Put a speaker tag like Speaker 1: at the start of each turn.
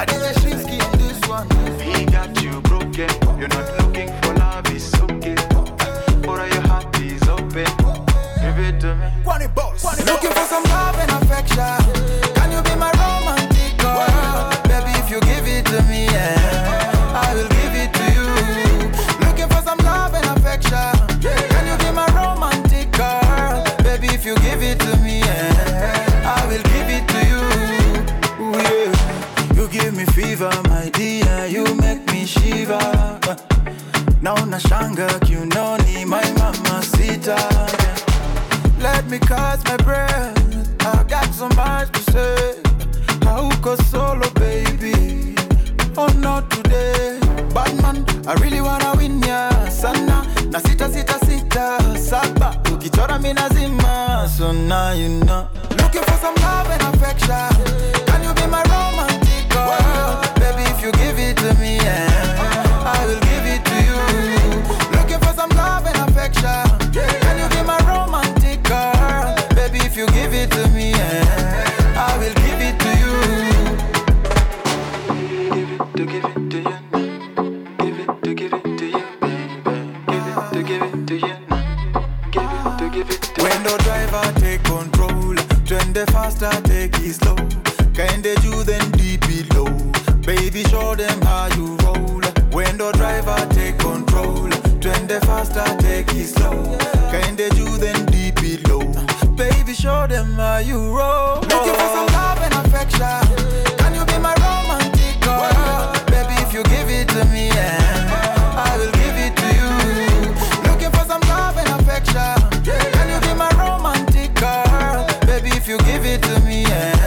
Speaker 1: I did a this one. He got you broken. You're not looking for love, it's okay. Or your heart is open. Give it to me. Looking for some love and affection. Now nashanga kiunoni, my mama sita. Let me catch my breath. I got so much to say. Hauko solo, baby. Oh, not today. Batman, I really wanna win ya sana. Na sita sita sita saba. Ukichora mi nazima. So now you know. Looking for some love and affection. Give it to it to Window driver take control. turn the faster, take it slow. Kinda you then deep below. Baby, show them how you roll. When the driver take control. turn the faster, take it slow. Kinda you then deep below. Baby, show them how you roll. And affection. give it to me. Yeah.